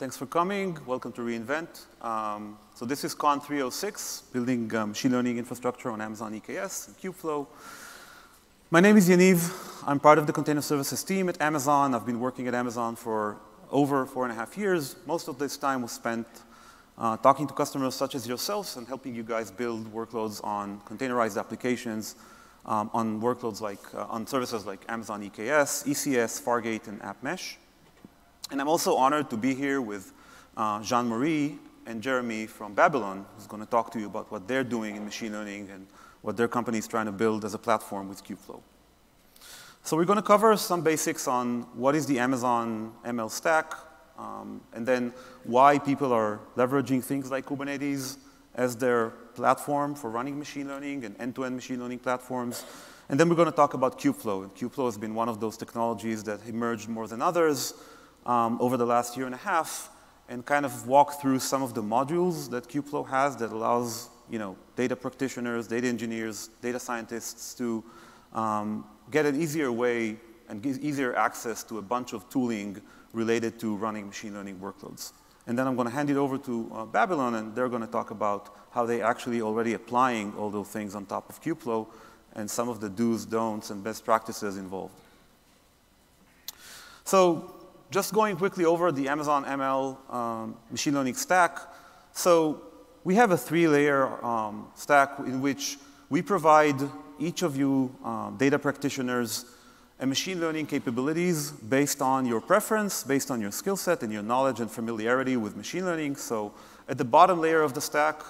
Thanks for coming. Welcome to reInvent. Um, so this is Con 306, building um, machine learning infrastructure on Amazon EKS and Kubeflow. My name is Yaniv. I'm part of the container services team at Amazon. I've been working at Amazon for over four and a half years. Most of this time was spent uh, talking to customers such as yourselves and helping you guys build workloads on containerized applications um, on workloads like, uh, on services like Amazon EKS, ECS, Fargate, and AppMesh. And I'm also honored to be here with uh, Jean-Marie and Jeremy from Babylon, who's going to talk to you about what they're doing in machine learning and what their company is trying to build as a platform with Kubeflow. So we're going to cover some basics on what is the Amazon ML stack, um, and then why people are leveraging things like Kubernetes as their platform for running machine learning and end-to-end -end machine learning platforms. And then we're going to talk about Kubeflow. And Kubeflow has been one of those technologies that emerged more than others um, over the last year and a half and kind of walk through some of the modules that Kubeflow has that allows you know, data practitioners, data engineers, data scientists to um, get an easier way and easier access to a bunch of tooling related to running machine learning workloads. And then I'm going to hand it over to uh, Babylon, and they're going to talk about how they actually already applying all those things on top of Kubeflow and some of the do's, don'ts, and best practices involved. So just going quickly over the Amazon ML um, machine learning stack. So we have a three-layer um, stack in which we provide each of you uh, data practitioners and machine learning capabilities based on your preference, based on your skill set and your knowledge and familiarity with machine learning. So at the bottom layer of the stack,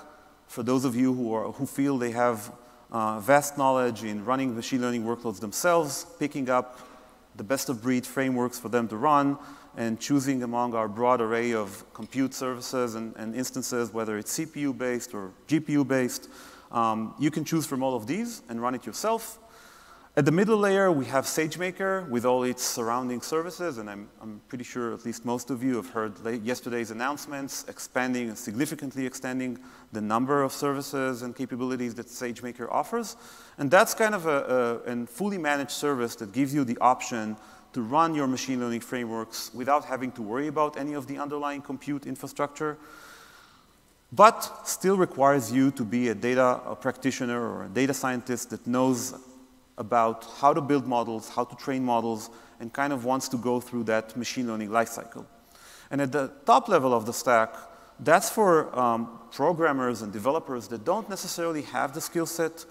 for those of you who, are, who feel they have uh, vast knowledge in running machine learning workloads themselves, picking up the best of breed frameworks for them to run, and choosing among our broad array of compute services and, and instances, whether it's CPU-based or GPU-based. Um, you can choose from all of these and run it yourself. At the middle layer, we have SageMaker with all its surrounding services, and I'm, I'm pretty sure at least most of you have heard yesterday's announcements, expanding and significantly extending the number of services and capabilities that SageMaker offers. And that's kind of a, a, a fully managed service that gives you the option to run your machine learning frameworks without having to worry about any of the underlying compute infrastructure, but still requires you to be a data a practitioner or a data scientist that knows about how to build models, how to train models, and kind of wants to go through that machine learning lifecycle. And at the top level of the stack, that's for um, programmers and developers that don't necessarily have the skill set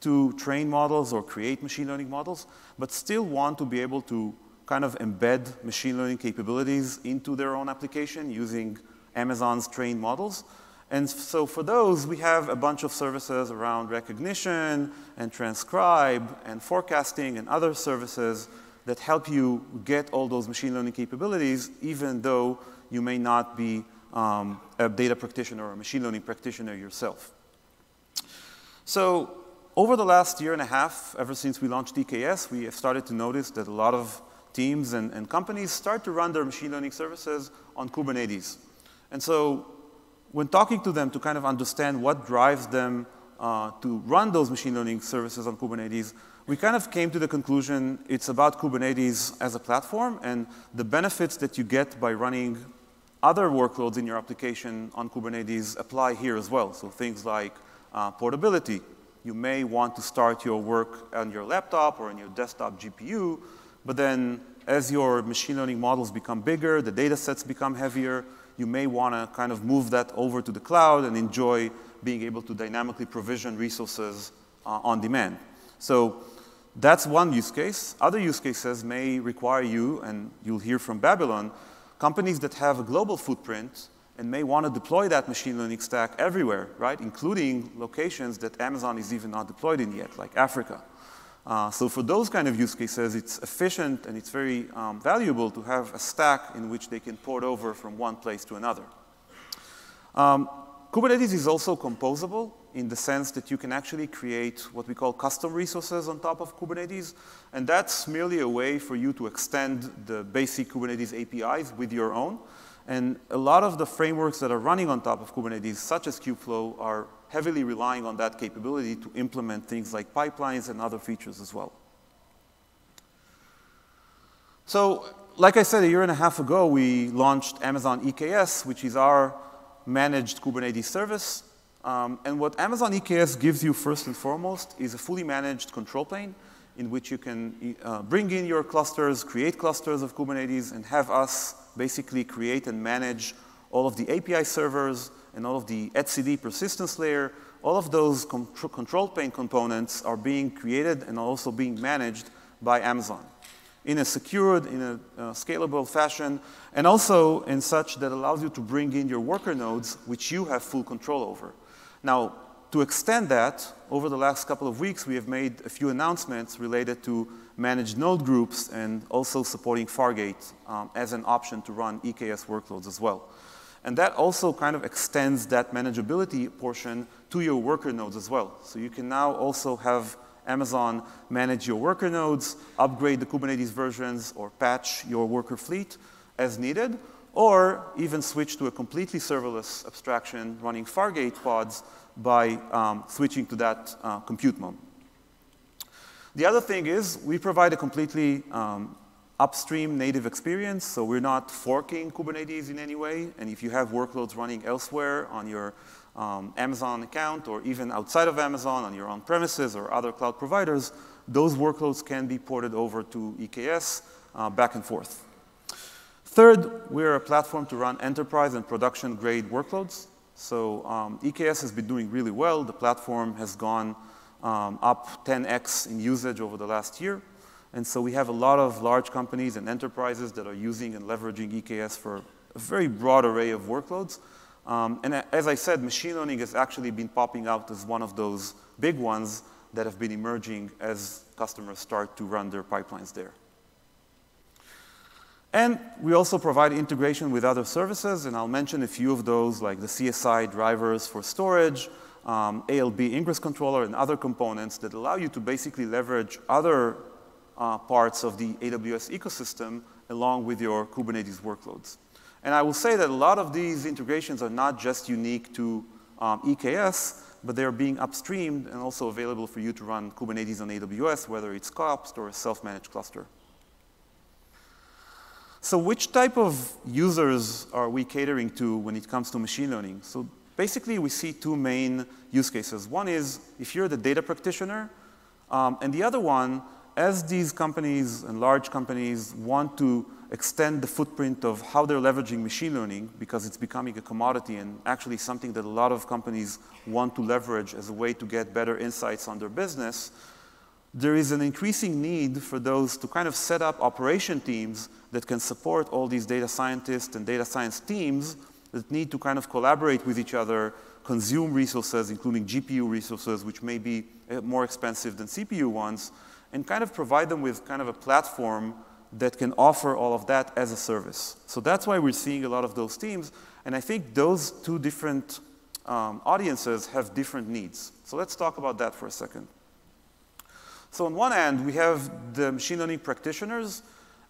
to train models or create machine learning models, but still want to be able to kind of embed machine learning capabilities into their own application using Amazon's trained models. And so for those, we have a bunch of services around Rekognition and transcribe and forecasting and other services that help you get all those machine learning capabilities, even though you may not be um, a data practitioner or a machine learning practitioner yourself. So over the last year and a half, ever since we launched EKS, we have started to notice that a lot of teams and, and companies start to run their machine learning services on Kubernetes. And so when talking to them to kind of understand what drives them uh, to run those machine learning services on Kubernetes, we kind of came to the conclusion it's about Kubernetes as a platform and the benefits that you get by running other workloads in your application on Kubernetes apply here as well. So things like uh, portability. You may want to start your work on your laptop or on your desktop GPU, but then as your machine learning models become bigger, the data sets become heavier, you may want to kind of move that over to the cloud and enjoy being able to dynamically provision resources uh, on demand. So that's one use case. Other use cases may require you, and you'll hear from Babylon, companies that have a global footprint and may want to deploy that machine learning stack everywhere, right? Including locations that Amazon is even not deployed in yet, like Africa. Uh, so for those kind of use cases, it's efficient and it's very um, valuable to have a stack in which they can port over from one place to another. Um, Kubernetes is also composable in the sense that you can actually create what we call custom resources on top of Kubernetes. And that's merely a way for you to extend the basic Kubernetes APIs with your own. And a lot of the frameworks that are running on top of Kubernetes, such as Kubeflow, are heavily relying on that capability to implement things like pipelines and other features as well. So like I said, a year and a half ago, we launched Amazon EKS, which is our managed Kubernetes service. Um, and what Amazon EKS gives you first and foremost is a fully managed control plane in which you can uh, bring in your clusters, create clusters of Kubernetes, and have us basically create and manage all of the API servers and all of the etcd persistence layer. All of those control plane components are being created and also being managed by Amazon in a secured, in a uh, scalable fashion, and also in such that allows you to bring in your worker nodes, which you have full control over. Now, to extend that, over the last couple of weeks, we have made a few announcements related to managed node groups and also supporting Fargate um, as an option to run EKS workloads as well. And that also kind of extends that manageability portion to your worker nodes as well. So you can now also have Amazon manage your worker nodes, upgrade the Kubernetes versions, or patch your worker fleet as needed, or even switch to a completely serverless abstraction running Fargate pods by um, switching to that uh, compute mode. The other thing is we provide a completely um, upstream native experience, so we're not forking Kubernetes in any way. And if you have workloads running elsewhere on your um, Amazon account or even outside of Amazon on your on-premises or other cloud providers, those workloads can be ported over to EKS uh, back and forth. Third, we're a platform to run enterprise and production grade workloads. So um, EKS has been doing really well. The platform has gone um, up 10x in usage over the last year. And so we have a lot of large companies and enterprises that are using and leveraging EKS for a very broad array of workloads. Um, and as I said, machine learning has actually been popping out as one of those big ones that have been emerging as customers start to run their pipelines there. And we also provide integration with other services, and I'll mention a few of those, like the CSI drivers for storage, um, ALB ingress controller, and other components that allow you to basically leverage other uh, parts of the AWS ecosystem along with your Kubernetes workloads. And I will say that a lot of these integrations are not just unique to um, EKS, but they're being upstreamed and also available for you to run Kubernetes on AWS, whether it's collapsed or a self-managed cluster. So which type of users are we catering to when it comes to machine learning? So basically, we see two main use cases. One is if you're the data practitioner, um, and the other one, as these companies and large companies want to extend the footprint of how they're leveraging machine learning because it's becoming a commodity and actually something that a lot of companies want to leverage as a way to get better insights on their business, there is an increasing need for those to kind of set up operation teams that can support all these data scientists and data science teams that need to kind of collaborate with each other, consume resources, including GPU resources, which may be eh, more expensive than CPU ones, and kind of provide them with kind of a platform that can offer all of that as a service. So that's why we're seeing a lot of those teams, and I think those two different um, audiences have different needs. So let's talk about that for a second. So on one hand, we have the machine learning practitioners.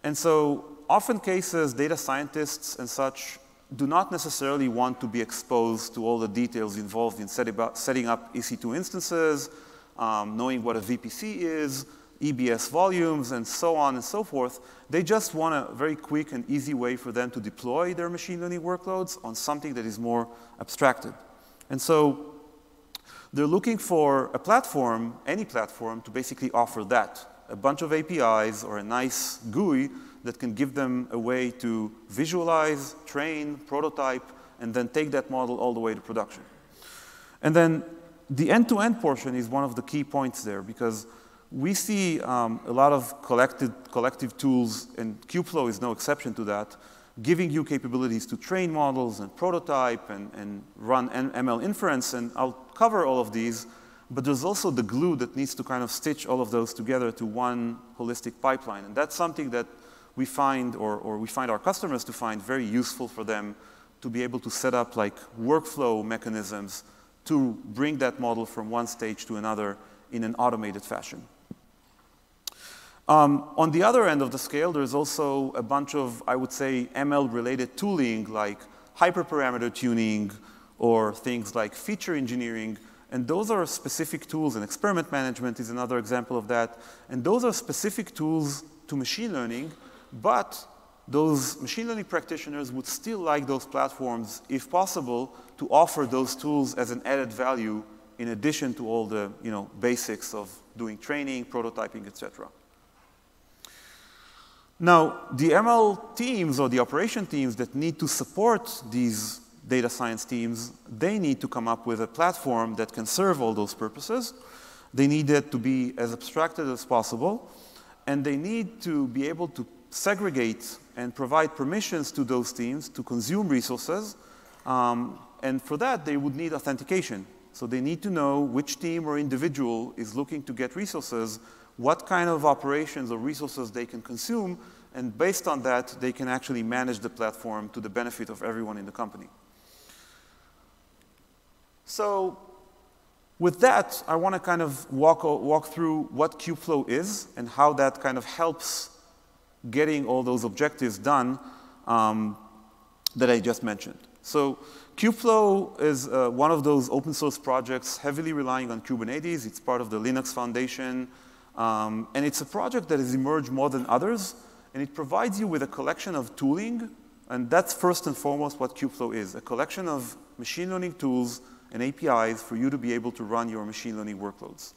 And so often cases, data scientists and such do not necessarily want to be exposed to all the details involved in setting up EC2 instances, um, knowing what a VPC is, EBS volumes, and so on and so forth. They just want a very quick and easy way for them to deploy their machine learning workloads on something that is more abstracted. And so they're looking for a platform, any platform, to basically offer that. A bunch of APIs or a nice GUI that can give them a way to visualize, train, prototype, and then take that model all the way to production. And then the end-to-end -end portion is one of the key points there because we see um, a lot of collected, collective tools, and Kubeflow is no exception to that, giving you capabilities to train models and prototype and, and run ML inference, and I'll cover all of these, but there's also the glue that needs to kind of stitch all of those together to one holistic pipeline. And that's something that we find, or, or we find our customers to find very useful for them to be able to set up like workflow mechanisms to bring that model from one stage to another in an automated fashion. Um, on the other end of the scale, there's also a bunch of, I would say, ML-related tooling like hyperparameter tuning or things like feature engineering. And those are specific tools, and experiment management is another example of that. And those are specific tools to machine learning, but those machine learning practitioners would still like those platforms, if possible, to offer those tools as an added value in addition to all the you know, basics of doing training, prototyping, etc. Now, the ML teams or the operation teams that need to support these data science teams, they need to come up with a platform that can serve all those purposes. They need it to be as abstracted as possible, and they need to be able to segregate and provide permissions to those teams to consume resources. Um, and for that, they would need authentication. So they need to know which team or individual is looking to get resources, what kind of operations or resources they can consume, and based on that, they can actually manage the platform to the benefit of everyone in the company. So with that, I want to kind of walk, walk through what Kubeflow is and how that kind of helps getting all those objectives done um, that I just mentioned. So Kubeflow is uh, one of those open source projects heavily relying on Kubernetes. It's part of the Linux Foundation. Um, and it's a project that has emerged more than others. And it provides you with a collection of tooling. And that's first and foremost what Kubeflow is, a collection of machine learning tools and APIs for you to be able to run your machine learning workloads.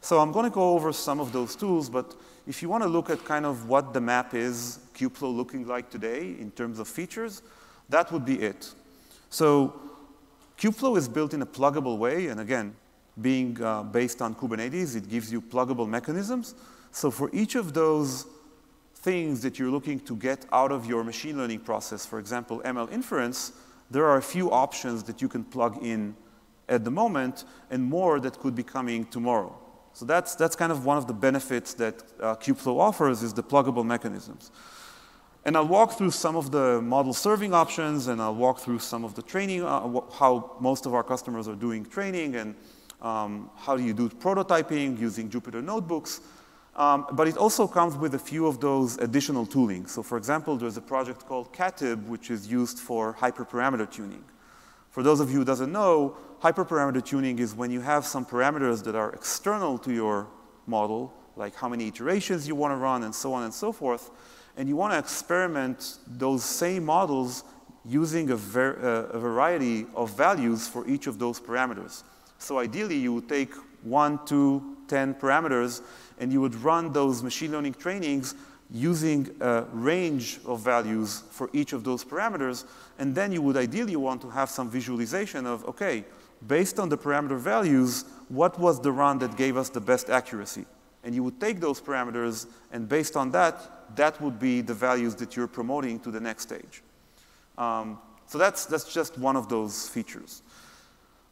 So I'm going to go over some of those tools, but if you want to look at kind of what the map is, Kubeflow looking like today in terms of features, that would be it. So Kubeflow is built in a pluggable way, and again, being uh, based on Kubernetes, it gives you pluggable mechanisms. So for each of those things that you're looking to get out of your machine learning process, for example, ML inference, there are a few options that you can plug in at the moment and more that could be coming tomorrow. So that's, that's kind of one of the benefits that uh, Kubeflow offers is the pluggable mechanisms. And I'll walk through some of the model serving options, and I'll walk through some of the training, uh, how most of our customers are doing training, and um, how do you do prototyping using Jupyter notebooks. Um, but it also comes with a few of those additional tooling. So for example, there's a project called Katib, which is used for hyperparameter tuning. For those of you who doesn't know, hyperparameter tuning is when you have some parameters that are external to your model, like how many iterations you want to run and so on and so forth, and you want to experiment those same models using a, ver a, variety of values for each of those parameters. So ideally, you would take one, two, ten parameters, and you would run those machine learning trainings using a range of values for each of those parameters, and then you would ideally want to have some visualization of, okay, based on the parameter values, what was the run that gave us the best accuracy? And you would take those parameters, and based on that, that would be the values that you're promoting to the next stage. Um, so that's, that's just one of those features.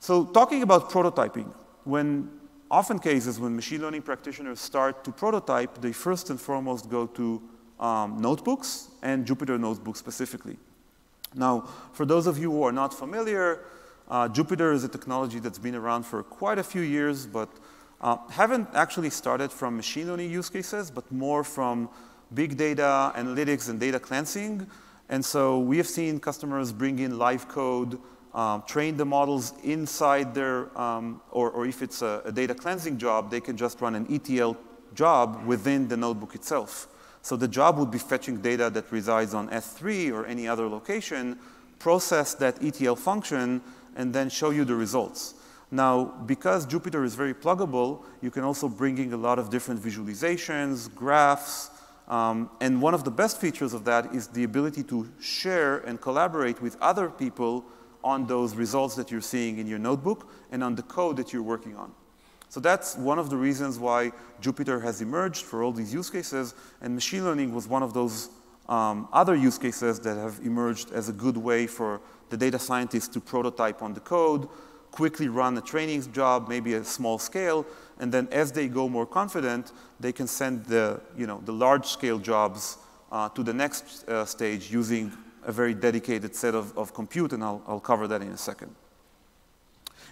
So talking about prototyping, when often cases when machine learning practitioners start to prototype, they first and foremost go to um, notebooks and Jupyter notebooks specifically. Now, for those of you who are not familiar, uh, Jupyter is a technology that's been around for quite a few years, but uh, haven't actually started from machine learning use cases, but more from big data, analytics, and data cleansing. And so we have seen customers bring in live code um, train the models inside their, um, or, or, if it's a, a, data cleansing job, they can just run an ETL job within the notebook itself. So the job would be fetching data that resides on S3 or any other location, process that ETL function, and then show you the results. Now, because Jupyter is very pluggable, you can also bring in a lot of different visualizations, graphs, um, and one of the best features of that is the ability to share and collaborate with other people on those results that you're seeing in your notebook and on the code that you're working on. So that's one of the reasons why Jupyter has emerged for all these use cases, and machine learning was one of those um, other use cases that have emerged as a good way for the data scientists to prototype on the code, quickly run a training job, maybe a small scale, and then as they go more confident, they can send the, you know, the large scale jobs uh, to the next uh, stage using a very dedicated set of, of compute, and I'll, I'll cover that in a second.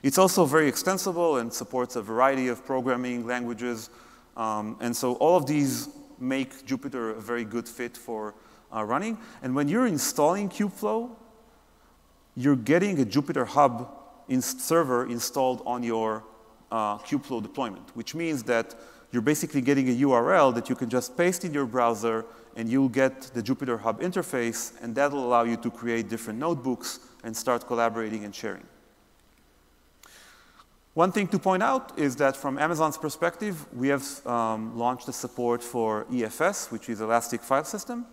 It's also very extensible and supports a variety of programming languages. Um, and so all of these make Jupyter a very good fit for uh, running. And when you're installing Kubeflow, you're getting a Jupyter Hub server installed on your uh, Kubeflow deployment, which means that you're basically getting a URL that you can just paste in your browser and you'll get the Jupyter Hub interface, and that'll allow you to create different notebooks and start collaborating and sharing. One thing to point out is that from Amazon's perspective, we have um, launched the support for EFS, which is Elastic File System,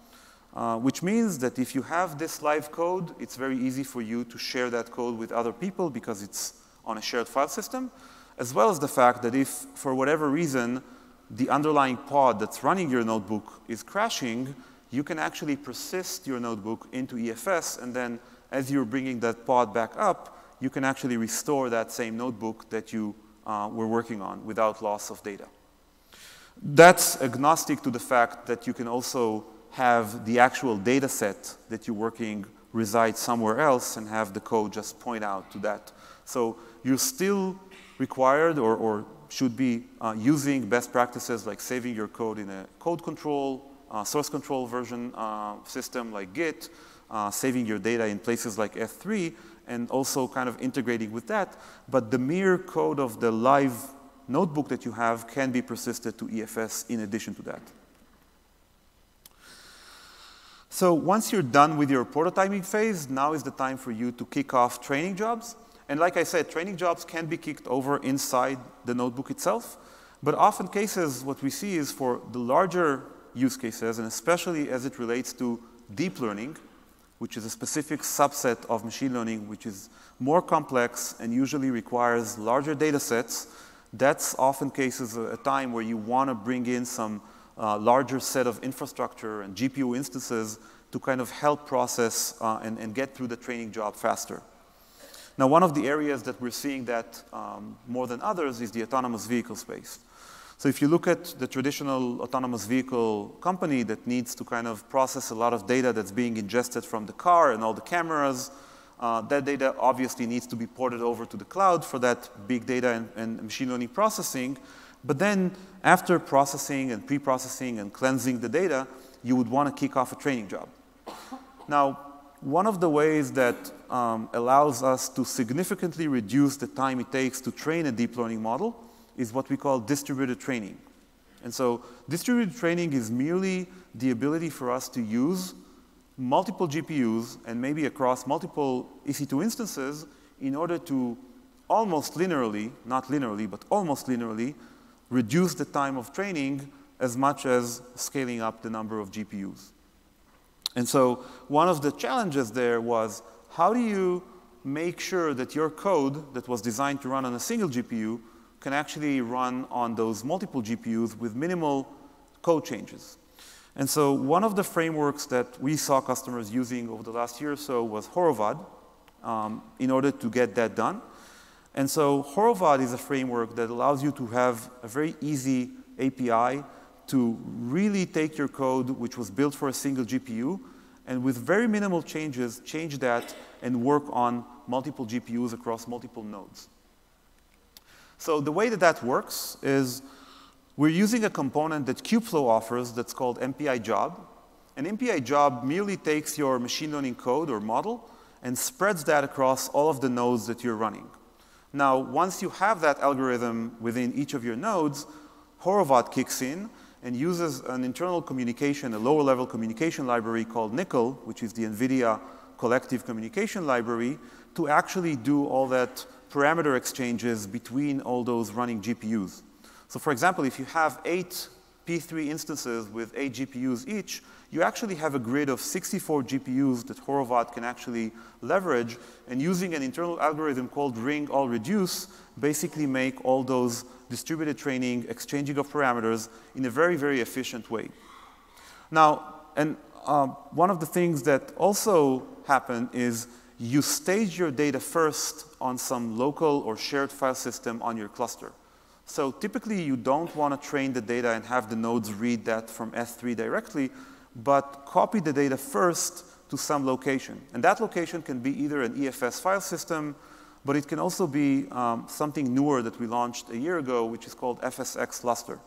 uh, which means that if you have this live code, it's very easy for you to share that code with other people because it's on a shared file system, as well as the fact that if, for whatever reason, the underlying pod that's running your notebook is crashing, you can actually persist your notebook into EFS, and then as you're bringing that pod back up, you can actually restore that same notebook that you uh, were working on without loss of data. That's agnostic to the fact that you can also have the actual data set that you're working reside somewhere else and have the code just point out to that. So you're still required or, or should be uh, using best practices like saving your code in a code control, uh, source control version uh, system like Git, uh, saving your data in places like S3, and also kind of integrating with that. But the mere code of the live notebook that you have can be persisted to EFS in addition to that. So once you're done with your prototyping phase, now is the time for you to kick off training jobs. And like I said, training jobs can be kicked over inside the notebook itself. But often cases, what we see is for the larger use cases, and especially as it relates to deep learning, which is a specific subset of machine learning, which is more complex and usually requires larger data sets. That's often cases a time where you want to bring in some uh, larger set of infrastructure and GPU instances to kind of help process uh, and, and, get through the training job faster. Now, one of the areas that we're seeing that um, more than others is the autonomous vehicle space. So if you look at the traditional autonomous vehicle company that needs to kind of process a lot of data that's being ingested from the car and all the cameras, uh, that data obviously needs to be ported over to the cloud for that big data and, and machine learning processing. But then after processing and pre-processing and cleansing the data, you would want to kick off a training job. Now, one of the ways that um, allows us to significantly reduce the time it takes to train a deep learning model is what we call distributed training. And so distributed training is merely the ability for us to use multiple GPUs and maybe across multiple EC2 instances in order to almost linearly, not linearly, but almost linearly, reduce the time of training as much as scaling up the number of GPUs. And so one of the challenges there was how do you make sure that your code that was designed to run on a single GPU can actually run on those multiple GPUs with minimal code changes. And so one of the frameworks that we saw customers using over the last year or so was Horovod um, in order to get that done. And so Horovod is a framework that allows you to have a very easy API to really take your code, which was built for a single GPU, and with very minimal changes, change that and work on multiple GPUs across multiple nodes. So the way that that works is we're using a component that Kubeflow offers that's called MPI job. An MPI job merely takes your machine learning code or model and spreads that across all of the nodes that you're running. Now, once you have that algorithm within each of your nodes, Horovod kicks in and uses an internal communication, a lower level communication library called NCCL, which is the NVIDIA collective communication library, to actually do all that parameter exchanges between all those running GPUs. So for example, if you have eight P3 instances with eight GPUs each, you actually have a grid of 64 GPUs that Horovod can actually leverage, and using an internal algorithm called ring all reduce, basically make all those distributed training, exchanging of parameters in a very, very efficient way. Now, and uh, one of the things that also happen is you stage your data first on some local or shared file system on your cluster. So typically you don't want to train the data and have the nodes read that from S3 directly, but copy the data first to some location. And that location can be either an EFS file system, but it can also be um, something newer that we launched a year ago, which is called FSX Lustre.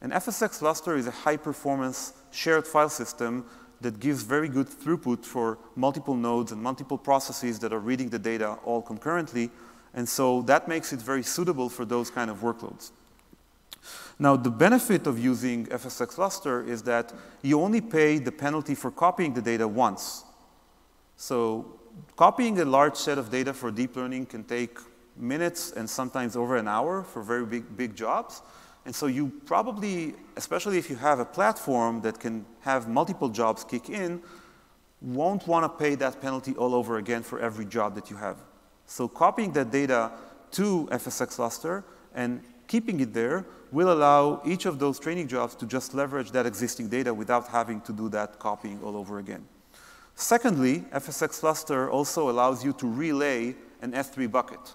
And FSX Lustre is a high performance shared file system that gives very good throughput for multiple nodes and multiple processes that are reading the data all concurrently. And so that makes it very suitable for those kind of workloads. Now, the benefit of using FSX Lustre is that you only pay the penalty for copying the data once. So copying a large set of data for deep learning can take minutes and sometimes over an hour for very big, big jobs. And so you probably, especially if you have a platform that can have multiple jobs kick in, won't want to pay that penalty all over again for every job that you have. So copying that data to FSX Lustre and keeping it there will allow each of those training jobs to just leverage that existing data without having to do that copying all over again. Secondly, FSX Lustre also allows you to relay an S3 bucket.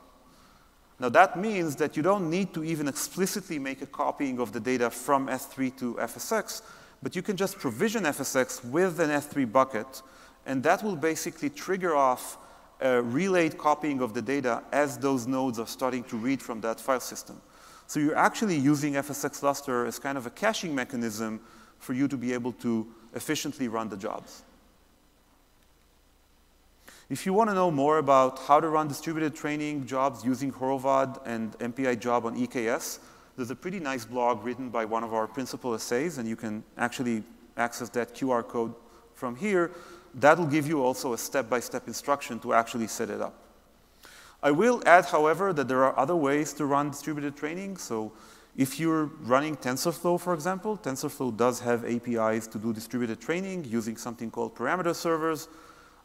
Now that means that you don't need to even explicitly make a copying of the data from S3 to FSX, but you can just provision FSX with an S3 bucket, and that will basically trigger off a relayed copying of the data as those nodes are starting to read from that file system. So you're actually using FSX Lustre as kind of a caching mechanism for you to be able to efficiently run the jobs. If you want to know more about how to run distributed training jobs using Horovod and MPI job on EKS, there's a pretty nice blog written by one of our principal SAs, and you can actually access that QR code from here. That'll give you also a step-by-step -step instruction to actually set it up. I will add, however, that there are other ways to run distributed training. So if you're running TensorFlow, for example, TensorFlow does have APIs to do distributed training using something called parameter servers.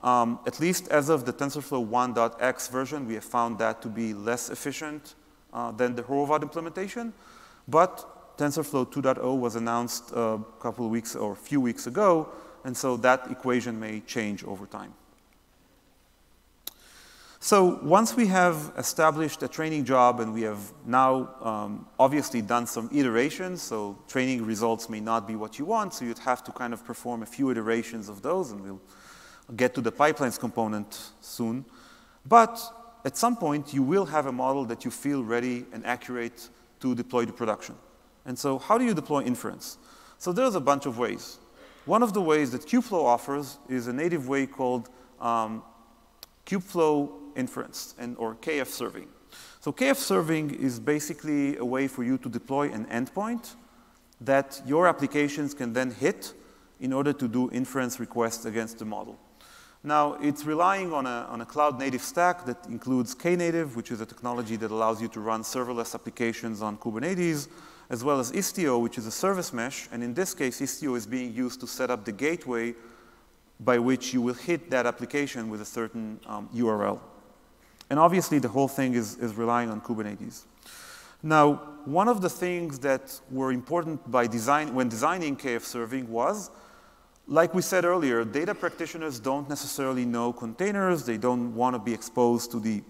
Um, at least as of the TensorFlow 1.x version, we have found that to be less efficient uh, than the Horovod implementation. But TensorFlow 2.0 was announced a couple of weeks or a few weeks ago, and so that equation may change over time. So once we have established a training job and we have now um, obviously done some iterations, so training results may not be what you want, so you'd have to kind of perform a few iterations of those, and we'll get to the pipelines component soon. But at some point, you will have a model that you feel ready and accurate to deploy to production. And so how do you deploy inference? So there's a bunch of ways. One of the ways that Kubeflow offers is a native way called um, Kubeflow inference and, or KF serving. So KF serving is basically a way for you to deploy an endpoint that your applications can then hit in order to do inference requests against the model. Now, it's relying on a, on a cloud native stack that includes Knative, which is a technology that allows you to run serverless applications on Kubernetes, as well as Istio, which is a service mesh. And in this case, Istio is being used to set up the gateway by which you will hit that application with a certain um, URL. And obviously, the whole thing is, is relying on Kubernetes. Now, one of the things that were important by design, when designing KF serving was like we said earlier, data practitioners don't necessarily know containers. They don't want to be exposed to the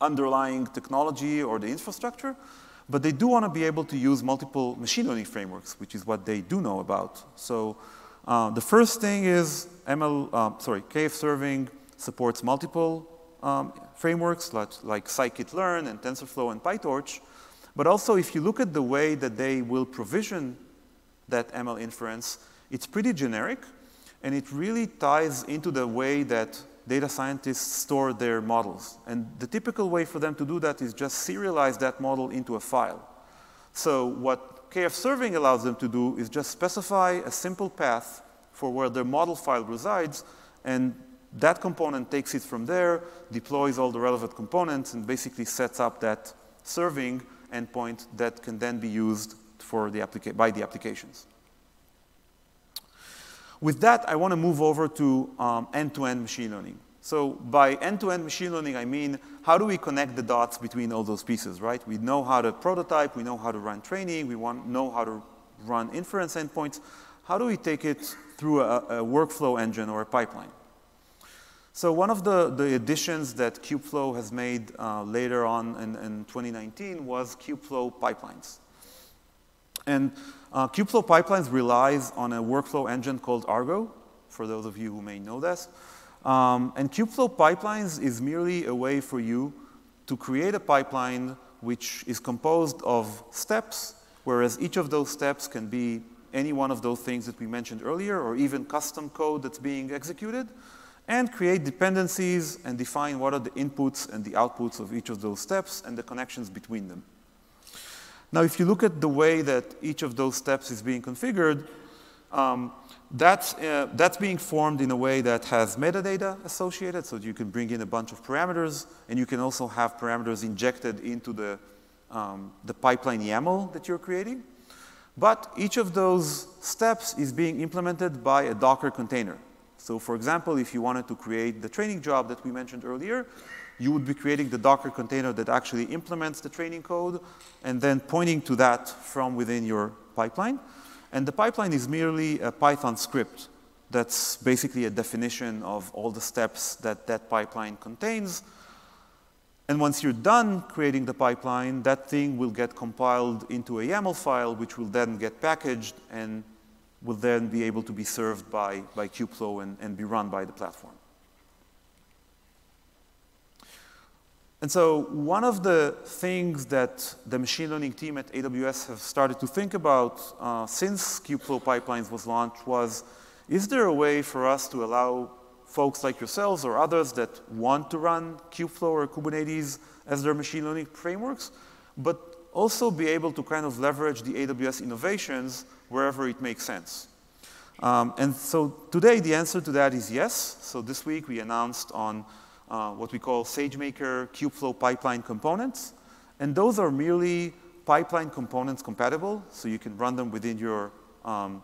underlying technology or the infrastructure, but they do want to be able to use multiple machine learning frameworks, which is what they do know about. So uh, the first thing is ML, uh, sorry, KF serving supports multiple um, frameworks like, like scikit-learn and TensorFlow and PyTorch. But also, if you look at the way that they will provision that ML inference, it's pretty generic, and it really ties into the way that data scientists store their models. And the typical way for them to do that is just serialize that model into a file. So what KF serving allows them to do is just specify a simple path for where their model file resides, and that component takes it from there, deploys all the relevant components, and basically sets up that serving endpoint that can then be used for the by the applications. With that, I want to move over to um, end-to-end -end machine learning. So by end-to-end -end machine learning, I mean, how do we connect the dots between all those pieces, right? We know how to prototype, we know how to run training, we want know how to run inference endpoints. How do we take it through a, a workflow engine or a pipeline? So one of the, the additions that Kubeflow has made uh, later on in, in 2019 was Kubeflow pipelines. And uh, Kubeflow Pipelines relies on a workflow engine called Argo, for those of you who may know this. Um, and Kubeflow Pipelines is merely a way for you to create a pipeline which is composed of steps, whereas each of those steps can be any one of those things that we mentioned earlier, or even custom code that's being executed, and create dependencies and define what are the inputs and the outputs of each of those steps and the connections between them. Now, if you look at the way that each of those steps is being configured, um, that's, uh, that's being formed in a way that has metadata associated, so you can bring in a bunch of parameters, and you can also have parameters injected into the, um, the pipeline YAML that you're creating. But each of those steps is being implemented by a Docker container. So for example, if you wanted to create the training job that we mentioned earlier, you would be creating the Docker container that actually implements the training code and then pointing to that from within your pipeline. And the pipeline is merely a Python script that's basically a definition of all the steps that that pipeline contains. And once you're done creating the pipeline, that thing will get compiled into a YAML file, which will then get packaged and will then be able to be served by, by Kubeflow and, and be run by the platform. And so one of the things that the machine learning team at AWS have started to think about uh, since Kubeflow Pipelines was launched was, is there a way for us to allow folks like yourselves or others that want to run Kubeflow or Kubernetes as their machine learning frameworks, but also be able to kind of leverage the AWS innovations wherever it makes sense. Um, and so today the answer to that is yes. So this week we announced on uh, what we call SageMaker Kubeflow pipeline components. And those are merely pipeline components compatible, so you can run them within your, um,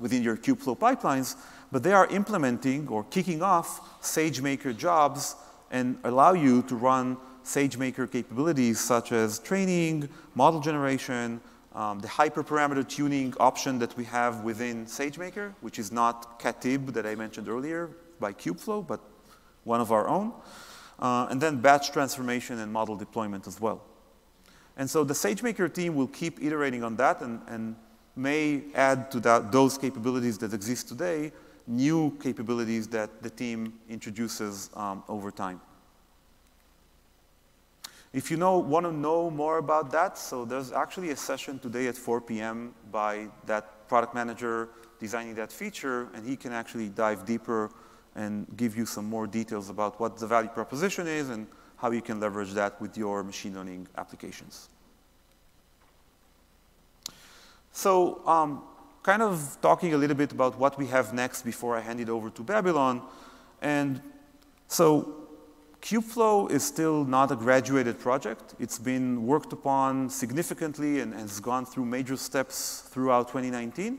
within your Kubeflow pipelines, but they are implementing or kicking off SageMaker jobs and allow you to run SageMaker capabilities such as training, model generation, um, the hyperparameter tuning option that we have within SageMaker, which is not Katib that I mentioned earlier by Kubeflow, but one of our own, uh, and then batch transformation and model deployment as well. And so the SageMaker team will keep iterating on that and, and may add to that, those capabilities that exist today, new capabilities that the team introduces um, over time. If you know, want to know more about that, so there's actually a session today at 4 p.m. by that product manager designing that feature, and he can actually dive deeper and give you some more details about what the value proposition is and how you can leverage that with your machine learning applications. So um, kind of talking a little bit about what we have next before I hand it over to Babylon. And so Kubeflow is still not a graduated project. It's been worked upon significantly and has gone through major steps throughout 2019.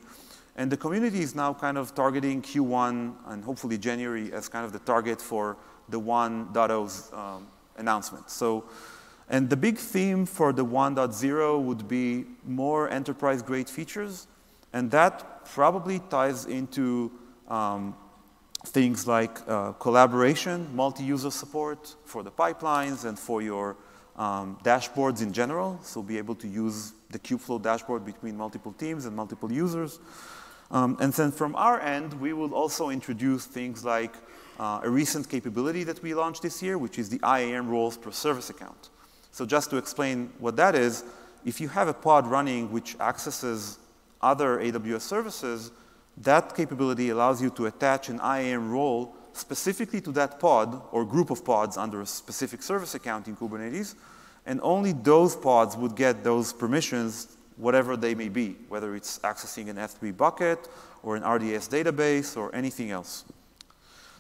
And the community is now kind of targeting Q1 and hopefully January as kind of the target for the 1.0's um, announcement. So, and the big theme for the 1.0 would be more enterprise-grade features, and that probably ties into um, things like uh, collaboration, multi-user support for the pipelines and for your um, dashboards in general, so be able to use the Kubeflow dashboard between multiple teams and multiple users. Um, and then from our end, we will also introduce things like uh, a recent capability that we launched this year, which is the IAM roles per service account. So just to explain what that is, if you have a pod running which accesses other AWS services, that capability allows you to attach an IAM role specifically to that pod or group of pods under a specific service account in Kubernetes, and only those pods would get those permissions whatever they may be, whether it's accessing an S3 bucket or an RDS database or anything else.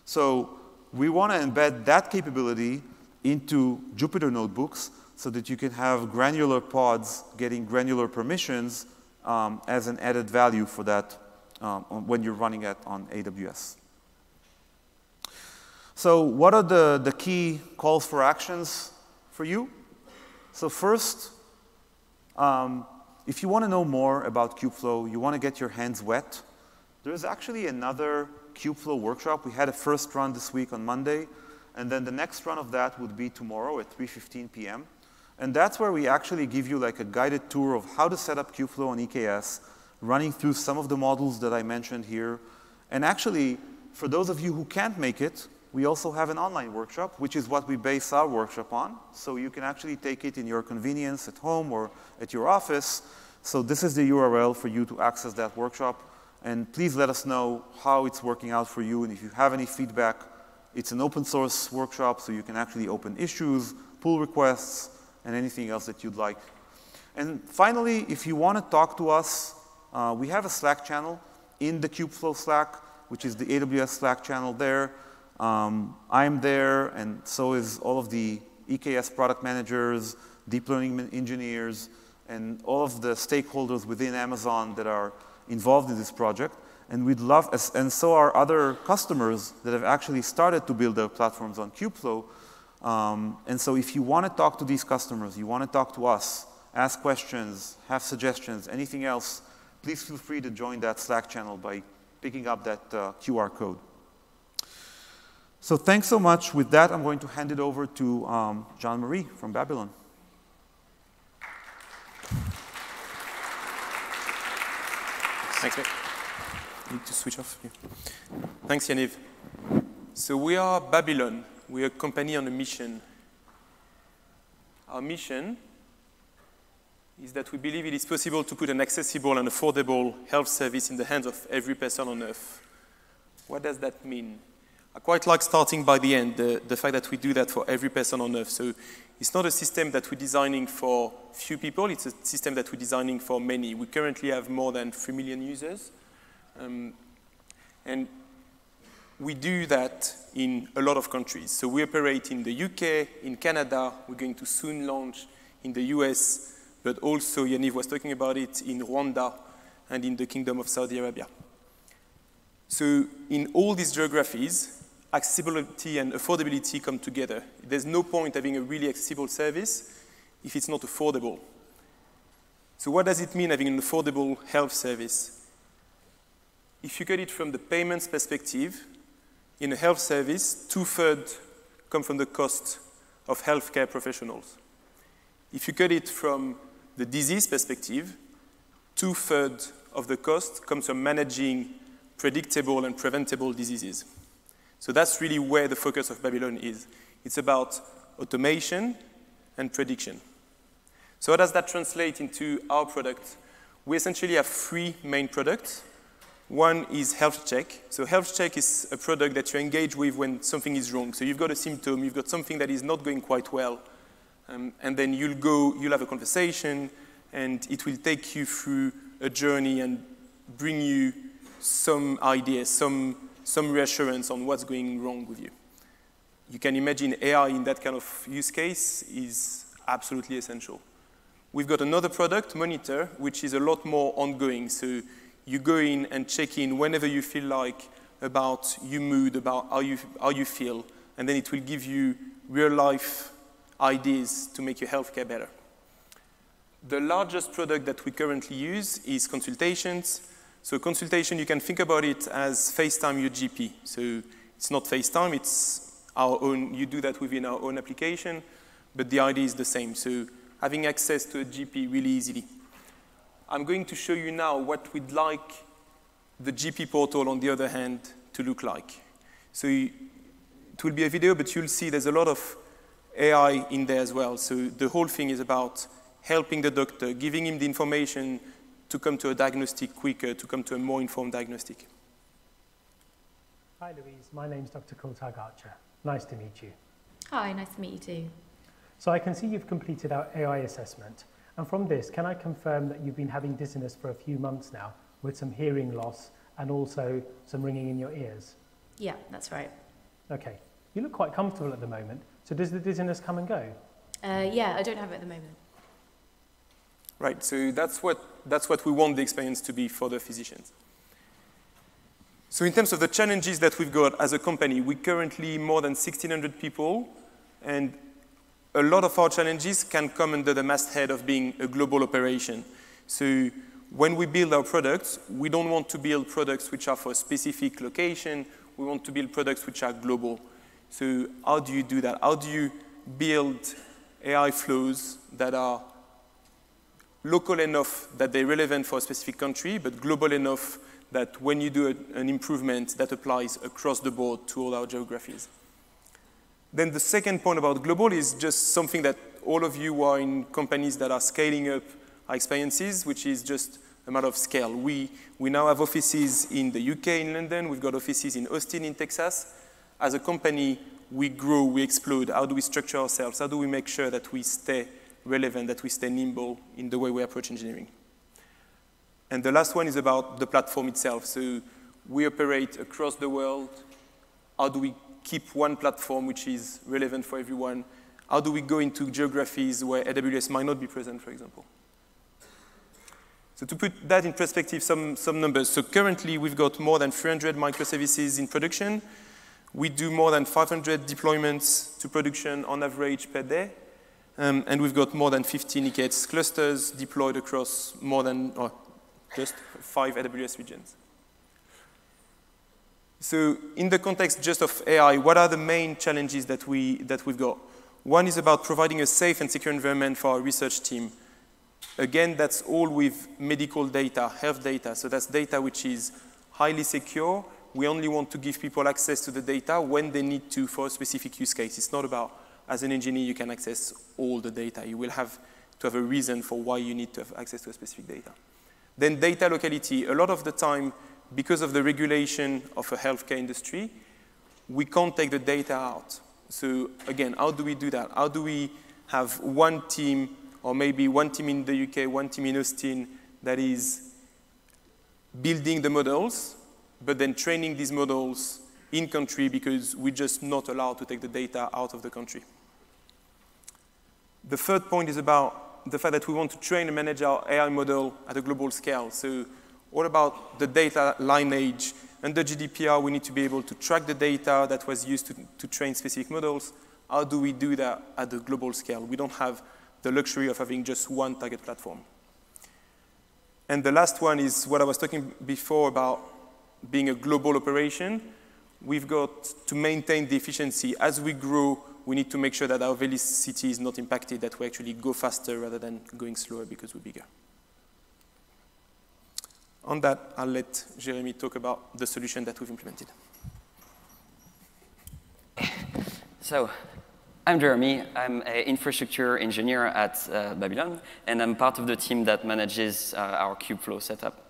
So we want to embed that capability into Jupyter notebooks so that you can have granular pods getting granular permissions um, as an added value for that um, when you're running it on AWS. So what are the, the key calls for actions for you? So first, um, if you want to know more about Kubeflow, you want to get your hands wet, there's actually another Kubeflow workshop. We had a first run this week on Monday, and then the next run of that would be tomorrow at 3.15 p.m. And that's where we actually give you like a guided tour of how to set up Kubeflow on EKS, running through some of the models that I mentioned here. And actually, for those of you who can't make it, we also have an online workshop, which is what we base our workshop on. So you can actually take it in your convenience at home or at your office. So this is the URL for you to access that workshop. And please let us know how it's working out for you. And if you have any feedback, it's an open source workshop, so you can actually open issues, pull requests, and anything else that you'd like. And finally, if you want to talk to us, uh, we have a Slack channel in the Kubeflow Slack, which is the AWS Slack channel there. Um, I'm there, and so is all of the EKS product managers, deep learning engineers, and all of the stakeholders within Amazon that are involved in this project. And we'd love, and so are other customers that have actually started to build their platforms on Kubeflow. Um, and so if you want to talk to these customers, you want to talk to us, ask questions, have suggestions, anything else, please feel free to join that Slack channel by picking up that uh, QR code. So thanks so much. With that, I'm going to hand it over to um, Jean-Marie from Babylon. Thanks, Nick. Need to switch off. Yeah. Thanks, Yaniv. So we are Babylon. We are a company on a mission. Our mission is that we believe it is possible to put an accessible and affordable health service in the hands of every person on earth. What does that mean? I quite like starting by the end, the, the fact that we do that for every person on earth. So it's not a system that we're designing for few people, it's a system that we're designing for many. We currently have more than 3 million users. Um, and we do that in a lot of countries. So we operate in the UK, in Canada, we're going to soon launch in the US, but also Yaniv was talking about it in Rwanda and in the Kingdom of Saudi Arabia. So in all these geographies, accessibility and affordability come together. There's no point having a really accessible service if it's not affordable. So what does it mean having an affordable health service? If you get it from the payments perspective, in a health service, two-thirds come from the cost of healthcare professionals. If you cut it from the disease perspective, two-thirds of the cost comes from managing predictable and preventable diseases. So that's really where the focus of Babylon is. It's about automation and prediction. So how does that translate into our product? We essentially have three main products. One is Health Check. So Health Check is a product that you engage with when something is wrong. So you've got a symptom, you've got something that is not going quite well, um, and then you'll go, you'll have a conversation, and it will take you through a journey and bring you some ideas, some some reassurance on what's going wrong with you. You can imagine AI in that kind of use case is absolutely essential. We've got another product, Monitor, which is a lot more ongoing. So you go in and check in whenever you feel like about your mood, about how you, how you feel, and then it will give you real life ideas to make your healthcare better. The largest product that we currently use is consultations. So consultation, you can think about it as FaceTime your GP. So it's not FaceTime, it's our own, you do that within our own application, but the idea is the same. So having access to a GP really easily. I'm going to show you now what we'd like the GP portal, on the other hand, to look like. So it will be a video, but you'll see there's a lot of AI in there as well. So the whole thing is about helping the doctor, giving him the information to come to a diagnostic quicker, to come to a more informed diagnostic. Hi, Louise. My name's Dr. Kultag Archer. Nice to meet you. Hi, nice to meet you too. So I can see you've completed our AI assessment. And from this, can I confirm that you've been having dizziness for a few months now with some hearing loss and also some ringing in your ears? Yeah, that's right. Okay. You look quite comfortable at the moment. So does the dizziness come and go? Uh, yeah, I don't have it at the moment. Right, so that's what, that's what we want the experience to be for the physicians. So in terms of the challenges that we've got as a company, we currently more than 1,600 people, and a lot of our challenges can come under the masthead of being a global operation. So when we build our products, we don't want to build products which are for a specific location. We want to build products which are global. So how do you do that? How do you build AI flows that are local enough that they're relevant for a specific country, but global enough that when you do a, an improvement, that applies across the board to all our geographies. Then the second point about global is just something that all of you are in companies that are scaling up our experiences, which is just a matter of scale. We, we now have offices in the UK, in London. We've got offices in Austin, in Texas. As a company, we grow, we explode. How do we structure ourselves? How do we make sure that we stay relevant, that we stay nimble in the way we approach engineering. And the last one is about the platform itself. So we operate across the world. How do we keep one platform which is relevant for everyone? How do we go into geographies where AWS might not be present, for example? So to put that in perspective, some, some numbers. So currently, we've got more than 300 microservices in production. We do more than 500 deployments to production on average per day. Um, and we've got more than 15 EKS clusters deployed across more than oh, just five AWS regions. So in the context just of AI, what are the main challenges that, we, that we've got? One is about providing a safe and secure environment for our research team. Again, that's all with medical data, health data. So that's data which is highly secure. We only want to give people access to the data when they need to for a specific use case. It's not about, as an engineer, you can access all the data. You will have to have a reason for why you need to have access to a specific data. Then data locality. A lot of the time, because of the regulation of a healthcare industry, we can't take the data out. So again, how do we do that? How do we have one team, or maybe one team in the UK, one team in Austin, that is building the models, but then training these models in country because we're just not allowed to take the data out of the country. The third point is about the fact that we want to train and manage our AI model at a global scale. So all about the data lineage. Under GDPR, we need to be able to track the data that was used to, to train specific models. How do we do that at the global scale? We don't have the luxury of having just one target platform. And the last one is what I was talking before about being a global operation. We've got to maintain the efficiency. As we grow, we need to make sure that our velocity is not impacted, that we actually go faster rather than going slower because we're bigger. On that, I'll let Jeremy talk about the solution that we've implemented. So, I'm Jeremy. I'm an infrastructure engineer at uh, Babylon, and I'm part of the team that manages uh, our Kubeflow setup.